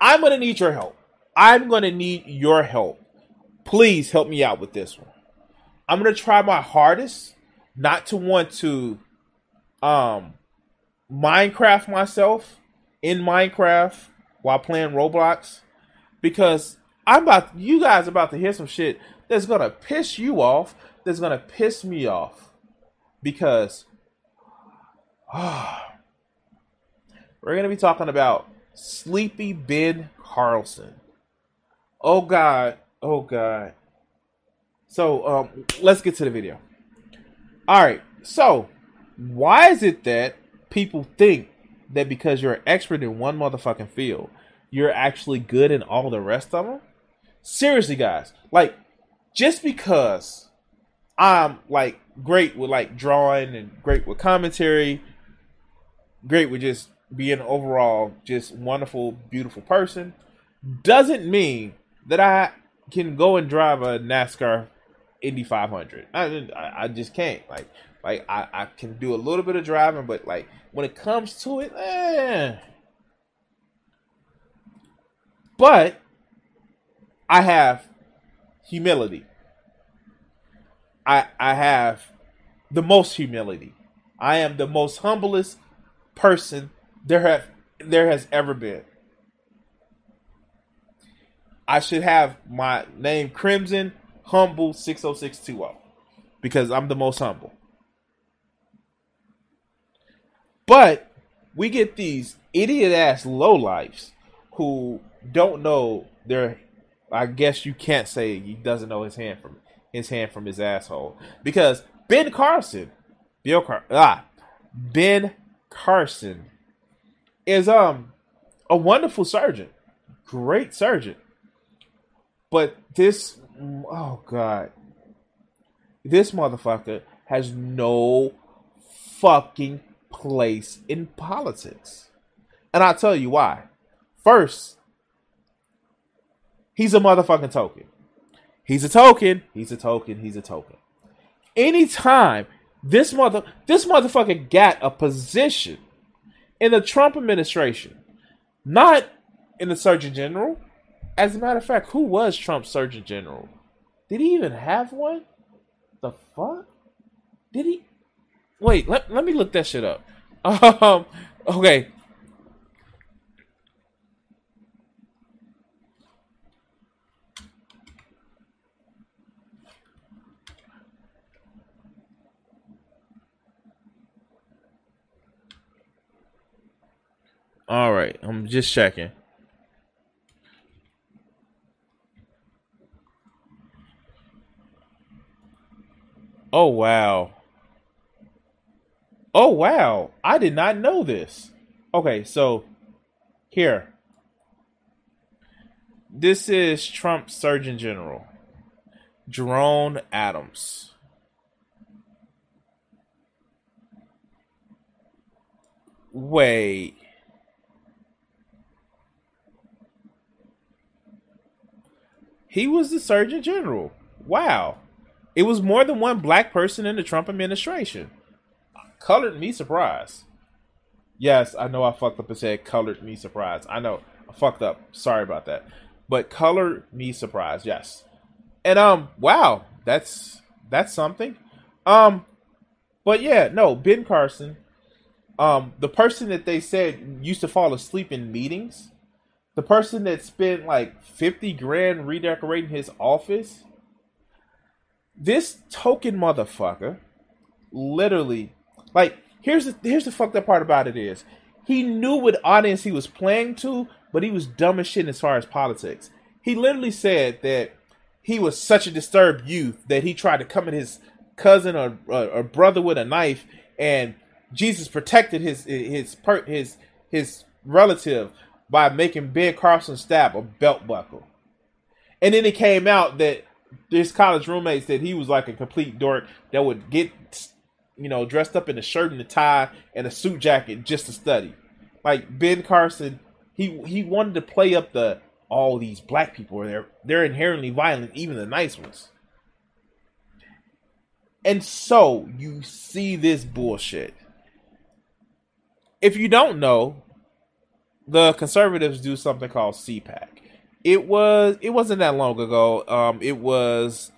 I'm going to need your help. I'm going to need your help. Please help me out with this one. I'm going to try my hardest not to want to um Minecraft myself in Minecraft while playing Roblox because I'm about you guys about to hear some shit that's going to piss you off, that's going to piss me off because we're going to be talking about Sleepy Ben Carlson. Oh God. Oh God. So um, let's get to the video. All right. So why is it that people think that because you're an expert in one motherfucking field, you're actually good in all the rest of them? Seriously, guys. Like, just because I'm like great with like drawing and great with commentary, great with just being overall just wonderful, beautiful person, doesn't mean that I can go and drive a NASCAR Indy 500. I, I, just can't. Like, like I, I can do a little bit of driving, but like when it comes to it, eh. But I have humility. I I have the most humility. I am the most humblest person there have there has ever been. I should have my name Crimson Humble 60620 because I'm the most humble. But we get these idiot ass lowlifes who don't know their I guess you can't say he doesn't know his hand from his hand from his asshole. Because Ben Carson, Bill Car ah Ben Carson is um a wonderful surgeon. Great surgeon. But this oh god. This motherfucker has no fucking place in politics. And I'll tell you why. First, he's a motherfucking token. He's a token. He's a token. He's a token. Anytime this mother this motherfucker got a position in the Trump administration, not in the Surgeon General. As a matter of fact, who was Trump's Surgeon General? Did he even have one? The fuck? Did he? Wait, let, let me look that shit up. Um, okay. All right, I'm just checking. Oh wow. Oh wow. I did not know this. Okay, so here. This is Trump's Surgeon General, Jerome Adams. Wait. He was the Surgeon General. Wow. It was more than one black person in the Trump administration. Colored me surprised. Yes, I know I fucked up and said colored me surprised. I know I fucked up. Sorry about that. But colored me surprised, yes. And um, wow, that's that's something. Um, but yeah, no, Ben Carson, um, the person that they said used to fall asleep in meetings the person that spent like 50 grand redecorating his office, this token motherfucker literally like here's the here's the fucked up part about it is he knew what audience he was playing to, but he was dumb as shit as far as politics. He literally said that he was such a disturbed youth that he tried to come at his cousin or, or, or brother with a knife, and Jesus protected his his his his relative by making Ben Carson stab a belt buckle. And then it came out that his college roommate said he was like a complete dork that would get, you know, dressed up in a shirt and a tie and a suit jacket just to study. Like Ben Carson, he he wanted to play up the all these black people are they're they're inherently violent, even the nice ones. And so you see this bullshit. If you don't know, the conservatives do something called CPAC. It was it wasn't that long ago. Um, it was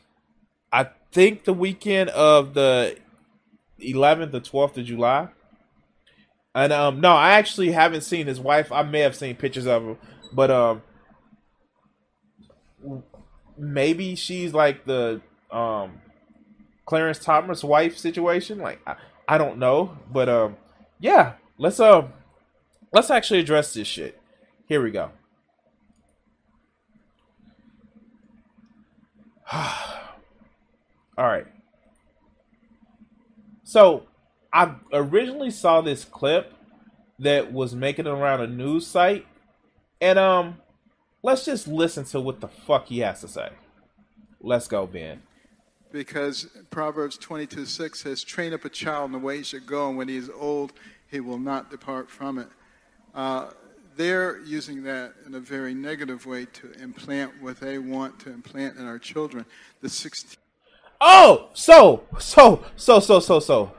I think the weekend of the 11th or 12th of July. And um no, I actually haven't seen his wife. I may have seen pictures of her, but um maybe she's like the um Clarence Thomas wife situation. Like I, I don't know, but um yeah, let's um let's actually address this shit. Here we go. All right. So I originally saw this clip that was making around a news site, and um, let's just listen to what the fuck he has to say. Let's go, Ben. Because Proverbs 22 6 says, Train up a child in the way he should go, and when he is old, he will not depart from it. Uh, they're using that in a very negative way to implant what they want to implant in our children. The 16. Oh, so, so, so, so, so, so.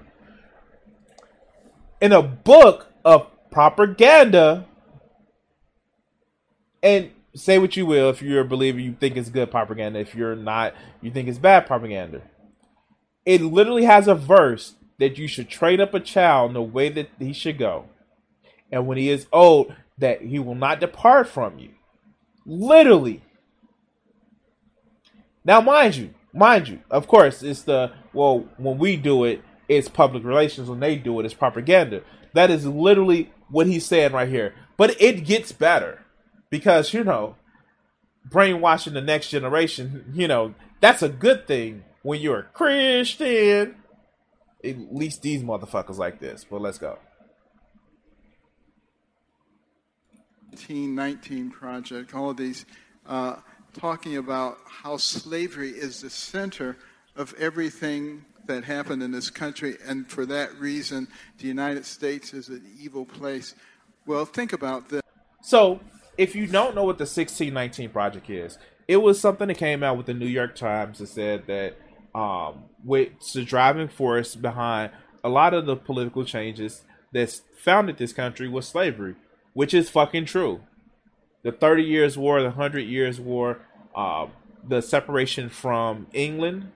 In a book of propaganda, and say what you will, if you're a believer, you think it's good propaganda. If you're not, you think it's bad propaganda. It literally has a verse that you should train up a child in the way that he should go. And when he is old, that he will not depart from you. Literally. Now, mind you, mind you, of course, it's the well, when we do it, it's public relations. When they do it, it's propaganda. That is literally what he's saying right here. But it gets better because, you know, brainwashing the next generation, you know, that's a good thing when you're a Christian. At least these motherfuckers like this. But let's go. 1619 Project, all of these, uh, talking about how slavery is the center of everything that happened in this country, and for that reason, the United States is an evil place. Well, think about this. So, if you don't know what the 1619 Project is, it was something that came out with the New York Times that said that um, with the driving force behind a lot of the political changes that founded this country was slavery which is fucking true. The Thirty Years' War, the Hundred Years' War, uh, the separation from England,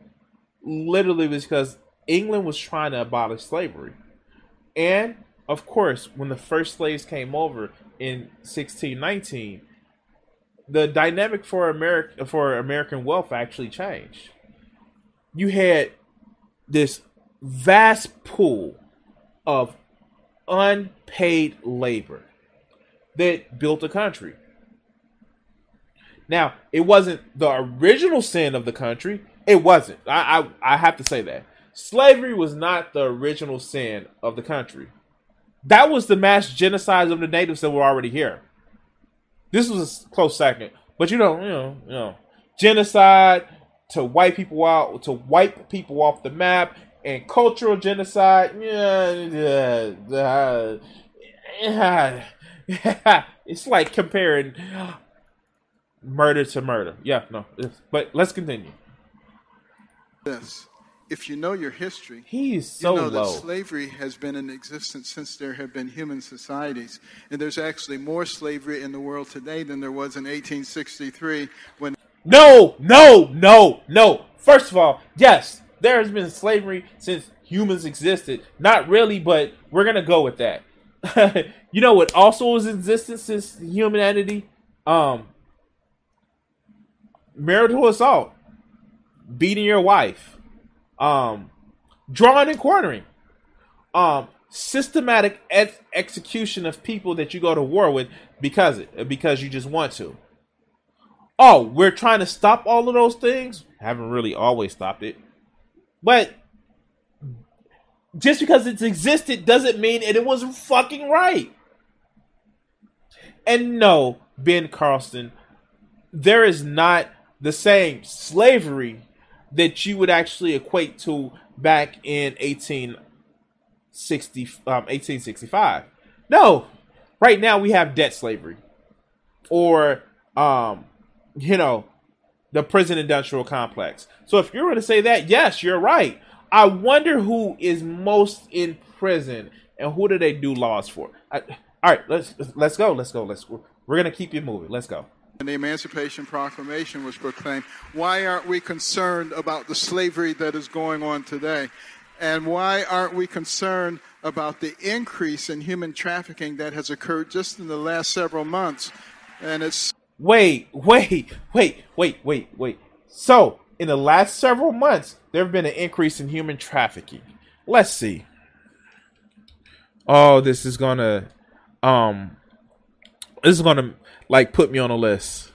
literally because England was trying to abolish slavery. And of course, when the first slaves came over in 1619, the dynamic for America for American wealth actually changed. You had this vast pool of unpaid labor that built a country. Now, it wasn't the original sin of the country. It wasn't. I, I, I have to say that. Slavery was not the original sin of the country. That was the mass genocide of the natives that were already here. This was a close second. But you know, you know, you know, genocide to wipe people out, to wipe people off the map, and cultural genocide. Yeah, yeah, yeah it's like comparing murder to murder. Yeah, no. But let's continue. Yes. If you know your history, he's so you know low. that slavery has been in existence since there have been human societies, and there's actually more slavery in the world today than there was in 1863 when. No, no, no, no. First of all, yes, there has been slavery since humans existed. Not really, but we're gonna go with that. you know what also was existence since humanity? Um, marital assault, beating your wife, um, drawing and quartering, um, systematic ex- execution of people that you go to war with because it because you just want to. Oh, we're trying to stop all of those things. Haven't really always stopped it, but just because it's existed doesn't mean it was fucking right. And no, Ben Carlson, there is not the same slavery that you would actually equate to back in 1860, um, 1865. No, right now we have debt slavery, or um, you know, the prison industrial complex. So if you're going to say that, yes, you're right. I wonder who is most in prison and who do they do laws for? I, all right, let's let's go. Let's go. Let's we're gonna keep you moving. Let's go. And the Emancipation Proclamation was proclaimed. Why aren't we concerned about the slavery that is going on today? And why aren't we concerned about the increase in human trafficking that has occurred just in the last several months? And it's wait, wait, wait, wait, wait, wait. So, in the last several months, there have been an increase in human trafficking. Let's see. Oh, this is gonna, um, this is gonna like put me on a list.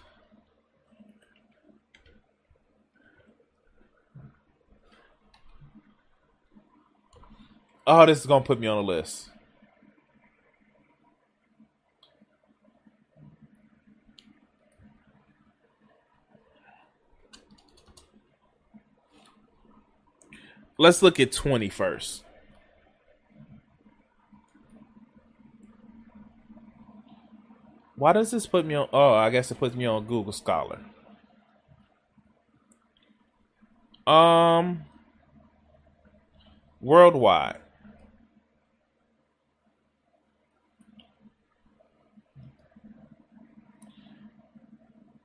Oh, this is gonna put me on a list. Let's look at 20 first. Why does this put me on? Oh, I guess it puts me on Google Scholar. Um, worldwide.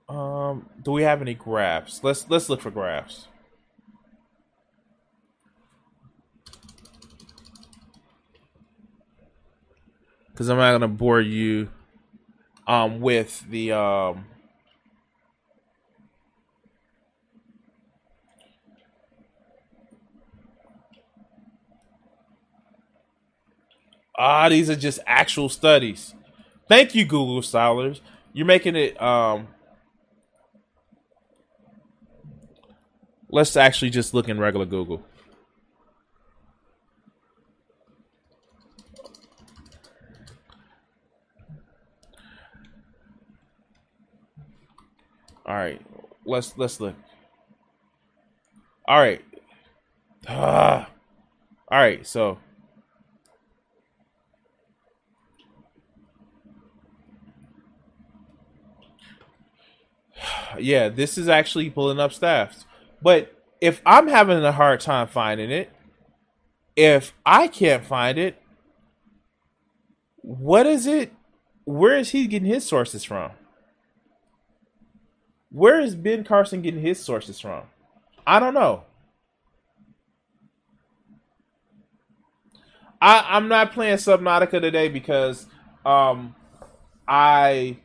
Um, do we have any graphs? Let's let's look for graphs. Because I'm not gonna bore you um, with the um, ah, these are just actual studies. Thank you, Google Scholars. You're making it. Um, let's actually just look in regular Google. All right, let's let's look. All right. Ah. All right, so yeah, this is actually pulling up staffs. But if I'm having a hard time finding it, if I can't find it, what is it? Where is he getting his sources from? Where is Ben Carson getting his sources from? I don't know. I, I'm not playing Subnautica today because um, I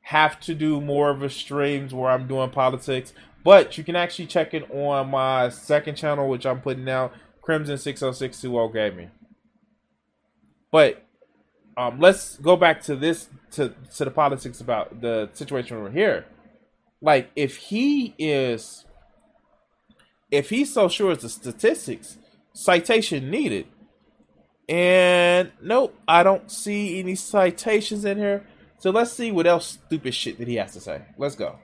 have to do more of a streams where I'm doing politics. But you can actually check it on my second channel, which I'm putting out, Crimson 60620 Gaming. But um, let's go back to this to to the politics about the situation we're here like if he is if he's so sure as the statistics, citation needed. And nope, I don't see any citations in here. So let's see what else stupid shit that he has to say. Let's go.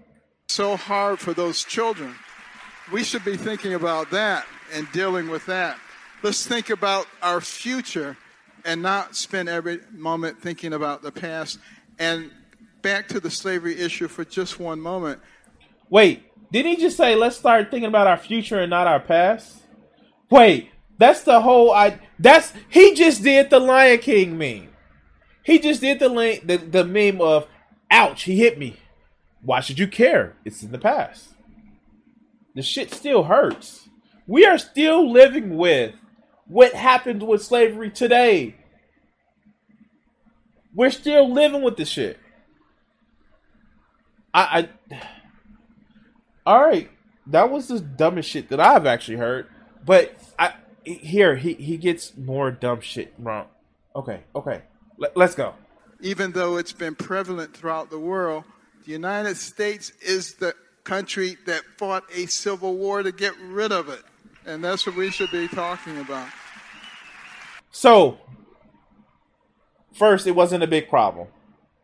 So hard for those children. We should be thinking about that and dealing with that. Let's think about our future and not spend every moment thinking about the past. And back to the slavery issue for just one moment. Wait, did he just say let's start thinking about our future and not our past? Wait, that's the whole I that's he just did the Lion King meme. He just did the the, the meme of ouch, he hit me. Why should you care? It's in the past. The shit still hurts. We are still living with what happened with slavery today. We're still living with the shit. I, I all right, that was the dumbest shit that I've actually heard. But I here he he gets more dumb shit wrong. Okay, okay, Let, let's go. Even though it's been prevalent throughout the world, the United States is the country that fought a civil war to get rid of it, and that's what we should be talking about. So, first, it wasn't a big problem.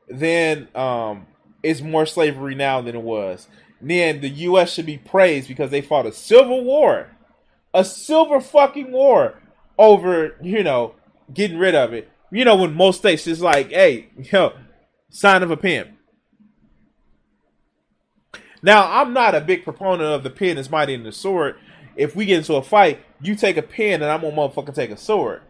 then um, it's more slavery now than it was. Then the U.S. should be praised because they fought a civil war, a silver fucking war over you know getting rid of it. You know when most states is like, hey, yo, sign of a pimp. Now I'm not a big proponent of the pen is mighty than the sword. If we get into a fight, you take a pen and I'm gonna motherfucking take a sword.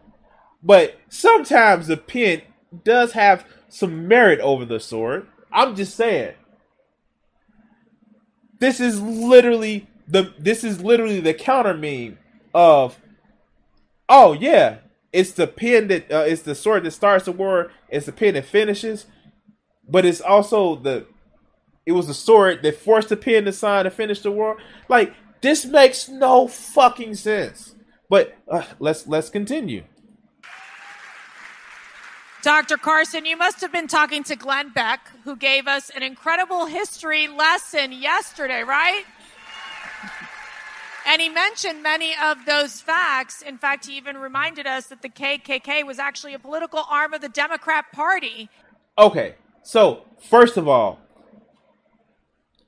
But sometimes the pen does have some merit over the sword. I'm just saying. This is literally the this is literally the counter meme of oh yeah, it's the pen that uh, it's the sword that starts the war, it's the pen that finishes, but it's also the it was the sword that forced the pen to sign to finish the war. Like this makes no fucking sense. But uh, let's let's continue. Dr. Carson, you must have been talking to Glenn Beck, who gave us an incredible history lesson yesterday, right? And he mentioned many of those facts. In fact, he even reminded us that the KKK was actually a political arm of the Democrat Party. Okay, so first of all,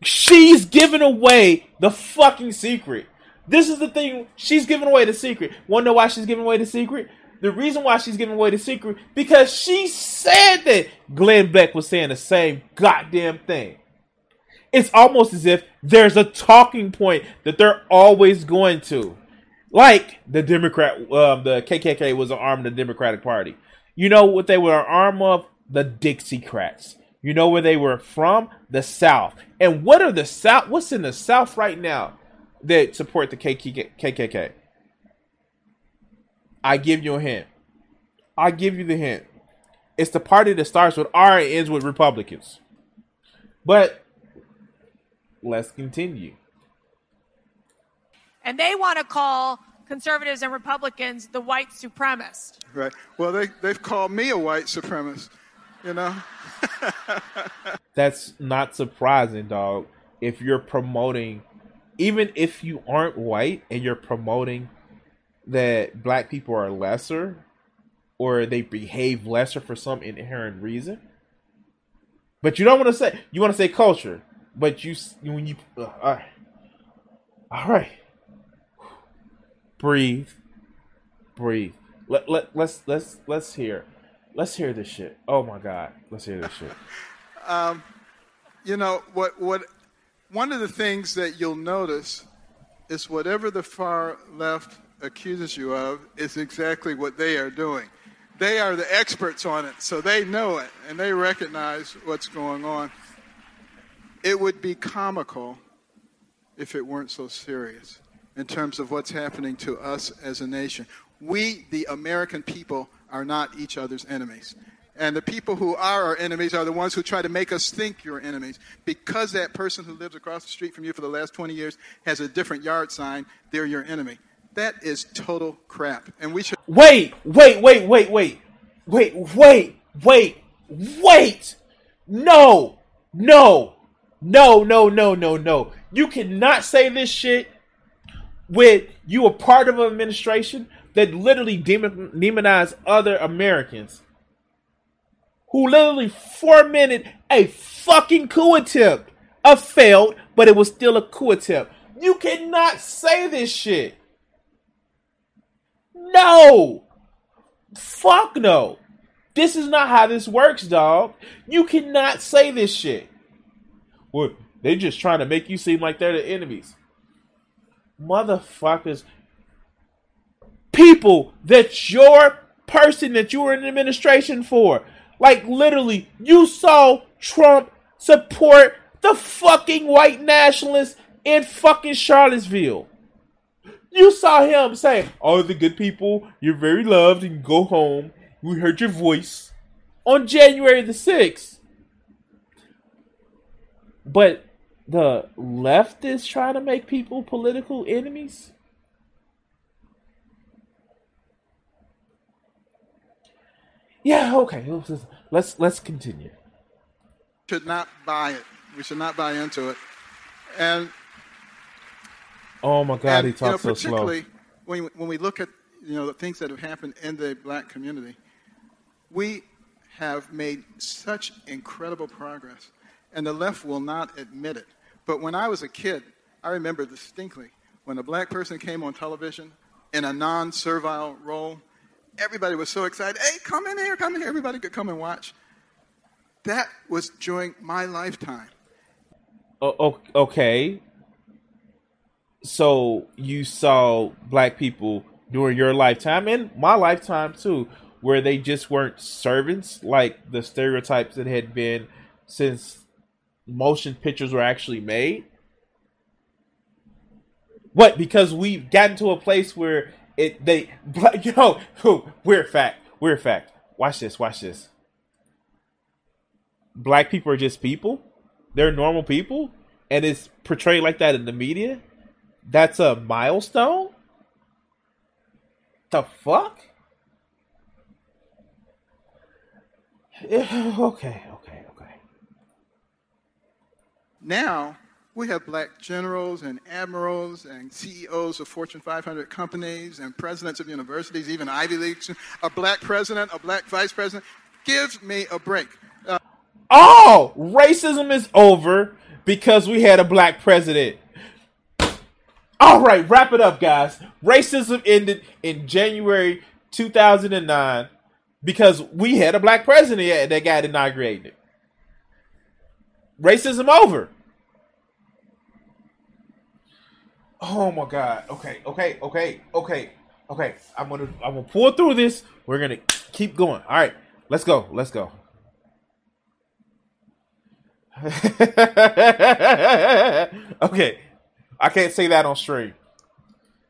she's giving away the fucking secret. This is the thing. She's giving away the secret. Wonder why she's giving away the secret? The reason why she's giving away the secret because she said that Glenn Beck was saying the same goddamn thing. It's almost as if there's a talking point that they're always going to, like the Democrat, um, the KKK was an arm of the Democratic Party. You know what they were an arm of? The Dixiecrats. You know where they were from? The South. And what are the South? What's in the South right now that support the KKK? I give you a hint. I give you the hint. It's the party that starts with R and ends with Republicans. But let's continue. And they want to call conservatives and Republicans the white supremacist. Right. Well, they, they've called me a white supremacist, you know? That's not surprising, dog. If you're promoting, even if you aren't white and you're promoting that black people are lesser or they behave lesser for some inherent reason. But you don't want to say you want to say culture, but you when you uh, all right, all right, breathe, breathe. Let let let's let's let's hear, let's hear this shit. Oh my god, let's hear this shit. um, you know what what one of the things that you'll notice is whatever the far left accuses you of is exactly what they are doing. They are the experts on it, so they know it and they recognize what's going on. It would be comical if it weren't so serious in terms of what's happening to us as a nation. We, the American people, are not each other's enemies. And the people who are our enemies are the ones who try to make us think you're enemies. Because that person who lives across the street from you for the last 20 years has a different yard sign, they're your enemy. That is total crap. And we should. Wait, wait, wait, wait, wait. Wait, wait, wait, wait. No, no, no, no, no, no, no. You cannot say this shit with you a part of an administration that literally demon, other Americans who literally fomented a fucking coup attempt. A failed, but it was still a coup attempt. You cannot say this shit. No! Fuck no! This is not how this works, dog. You cannot say this shit. What? they just trying to make you seem like they're the enemies. Motherfuckers. People that your person that you were in administration for. Like literally, you saw Trump support the fucking white nationalists in fucking Charlottesville. You saw him say, "All the good people, you're very loved, and go home. We heard your voice." On January the sixth, but the left is trying to make people political enemies. Yeah, okay. Let's let's continue. Should not buy it. We should not buy into it. And Oh my God, and, he talks you know, so slow. particularly when when we look at you know the things that have happened in the black community, we have made such incredible progress, and the left will not admit it. But when I was a kid, I remember distinctly when a black person came on television in a non servile role, everybody was so excited. Hey, come in here, come in here. Everybody could come and watch. That was during my lifetime. Oh, okay. So you saw black people during your lifetime and my lifetime too, where they just weren't servants like the stereotypes that had been since motion pictures were actually made. What? Because we've gotten to a place where it they yo weird fact weird fact. Watch this. Watch this. Black people are just people. They're normal people, and it's portrayed like that in the media. That's a milestone. The fuck? okay, okay, okay. Now we have black generals and admirals and CEOs of Fortune 500 companies and presidents of universities, even Ivy Leagues. A black president, a black vice president. Give me a break. Uh, oh, racism is over because we had a black president. All right, wrap it up, guys. Racism ended in January 2009 because we had a black president that got inaugurated. Racism over. Oh my god. Okay, okay, okay, okay, okay. I'm gonna I'm gonna pull through this. We're gonna keep going. All right, let's go. Let's go. okay, I can't say that on stream.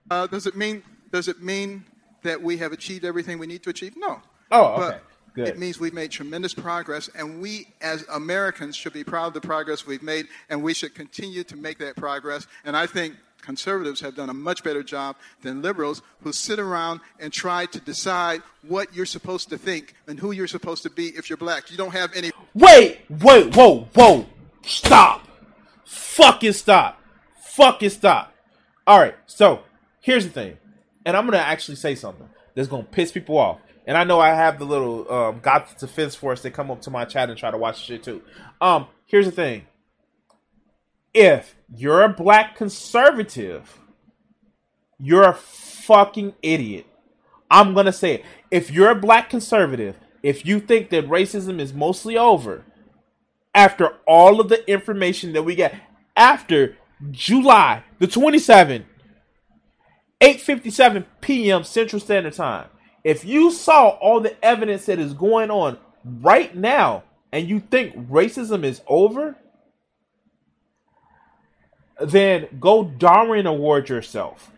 Uh, does it mean does it mean that we have achieved everything we need to achieve? No. Oh, okay. But Good. It means we've made tremendous progress, and we as Americans should be proud of the progress we've made, and we should continue to make that progress. And I think conservatives have done a much better job than liberals who sit around and try to decide what you're supposed to think and who you're supposed to be if you're black. You don't have any. Wait, wait, whoa, whoa. Stop. Fucking stop. Fucking stop. All right, so here's the thing. And I'm to actually say something that's to piss people off. And I know I have the little um, God Defense Force that come up to my chat and try to watch shit too. Um, here's the thing if you're a black conservative, you're a fucking idiot. I'm to say it. If you're a black conservative, if you think that racism is mostly over, after all of the information that we get after July the 27th, 8:57 p.m. Central Standard Time. If you saw all the evidence that is going on right now and you think racism is over, then go Darwin Award yourself.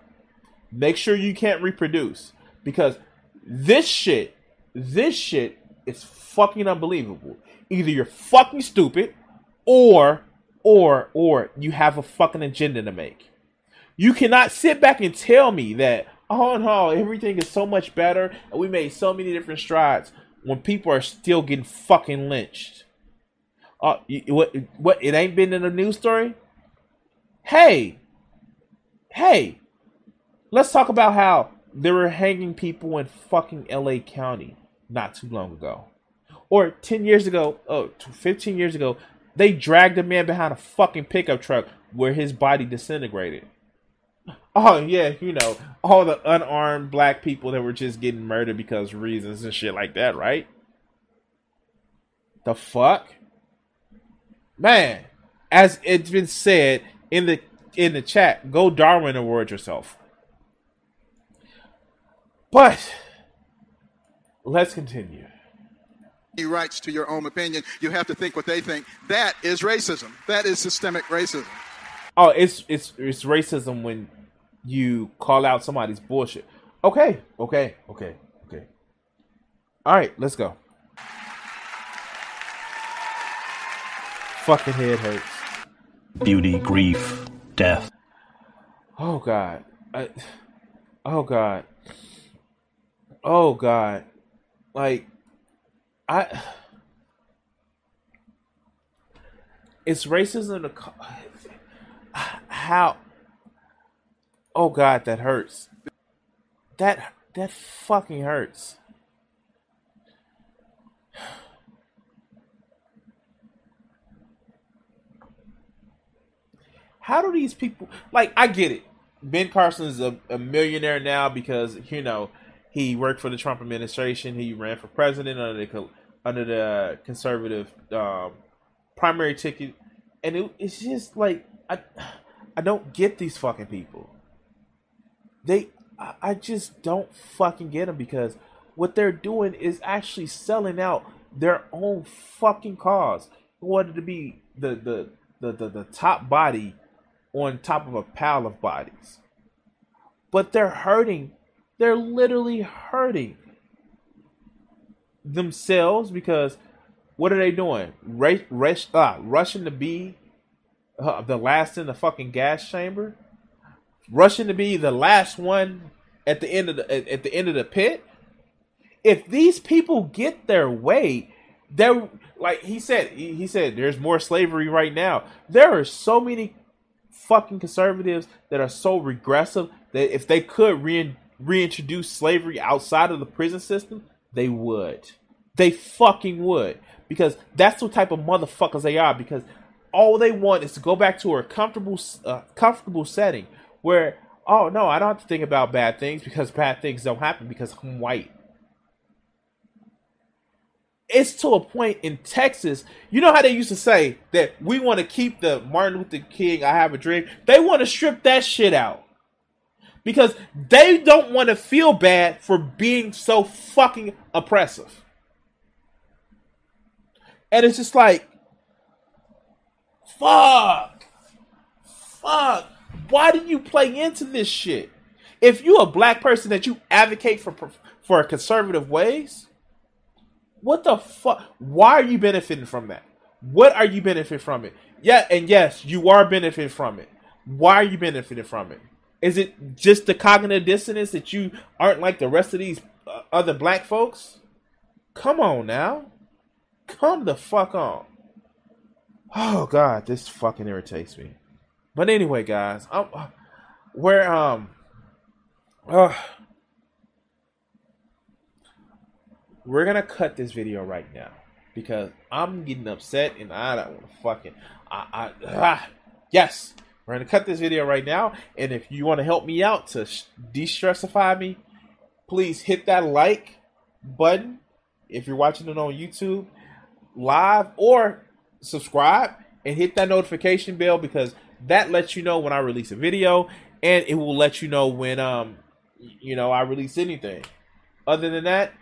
Make sure you can't reproduce because this shit, this shit is fucking unbelievable. Either you're fucking stupid or or or you have a fucking agenda to make. You cannot sit back and tell me that all in all everything is so much better and we made so many different strides when people are still getting fucking lynched. Uh, what what it ain't been in a news story? hey, hey, let's talk about how they were hanging people in fucking LA County not too long ago. Or 10 years ago, oh, 15 years ago, they dragged a man behind a fucking pickup truck where his body disintegrated. Oh, yeah, you know, all the unarmed black people that were just getting murdered because reasons and shit like that, right? The fuck? Man, as it's been said, in the in the chat, go Darwin award yourself. But let's continue. Rights to your own opinion. You have to think what they think. That is racism. That is systemic racism. Oh, it's it's it's racism when you call out somebody's bullshit. Okay, okay, okay, okay. All right, let's go. Fucking head hurts beauty, grief, death. Oh God. I, oh God. Oh God. Like I it's racism to how oh god that hurts. That that fucking hurts. How do these people like i get it. Ben carson is a, a millionaire now because you know he worked for the trump administration. He ran for president under the under the conservative um, primary ticket, and it, it's just like I I don't get these fucking people. They I, I just don't fucking get them because what they're doing is actually selling out their own fucking cause in order to be the the the, the, the top body on top of a pile of bodies. But they're hurting. They're literally hurting themselves because what are they doing? Rush, rush, uh, rushing to be uh, the last in the fucking gas chamber, rushing to be the last one at the end of the at, at the end of the pit. If these people get their way, they're like he said. He, he said there's more slavery right now. There are so many fucking conservatives that are so regressive that if they could re- reintroduce slavery outside of the prison system, they would. They fucking would. Because that's what type of motherfuckers they are. Because all they want is to go back to a comfortable, uh, comfortable setting where, oh no, I don't have to think about bad things because bad things don't happen because I'm white. It's to a point in Texas. You know how they used to say that we want to keep the Martin Luther King, I have a dream? They want to strip that shit out because they don't want to feel bad for being so fucking oppressive. And it's just like, fuck, fuck. Why do you play into this shit? If you a black person that you advocate for for conservative ways, what the fuck? Why are you benefiting from that? What are you benefiting from it? Yeah, and yes, you are benefiting from it. Why are you benefiting from it? Is it just the cognitive dissonance that you aren't like the rest of these uh, other black folks? Come on now. Come the fuck on. Oh god, this fucking irritates me. But anyway, guys, I'm uh, where um uh, we're gonna cut this video right now because I'm getting upset and I don't want to fucking I I ah, yes we're going to cut this video right now. And if you want to help me out to de-stressify me, please hit that like button if you're watching it on YouTube live or subscribe and hit that notification bell because that lets you know when I release a video and it will let you know when um you know I release anything. Other than that,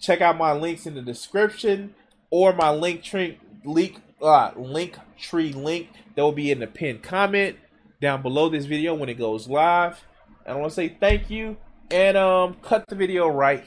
check out my links in the description or my link tree link uh, link tree link that will be in the pinned comment down below this video when it goes live. And I want to say thank you and um cut the video right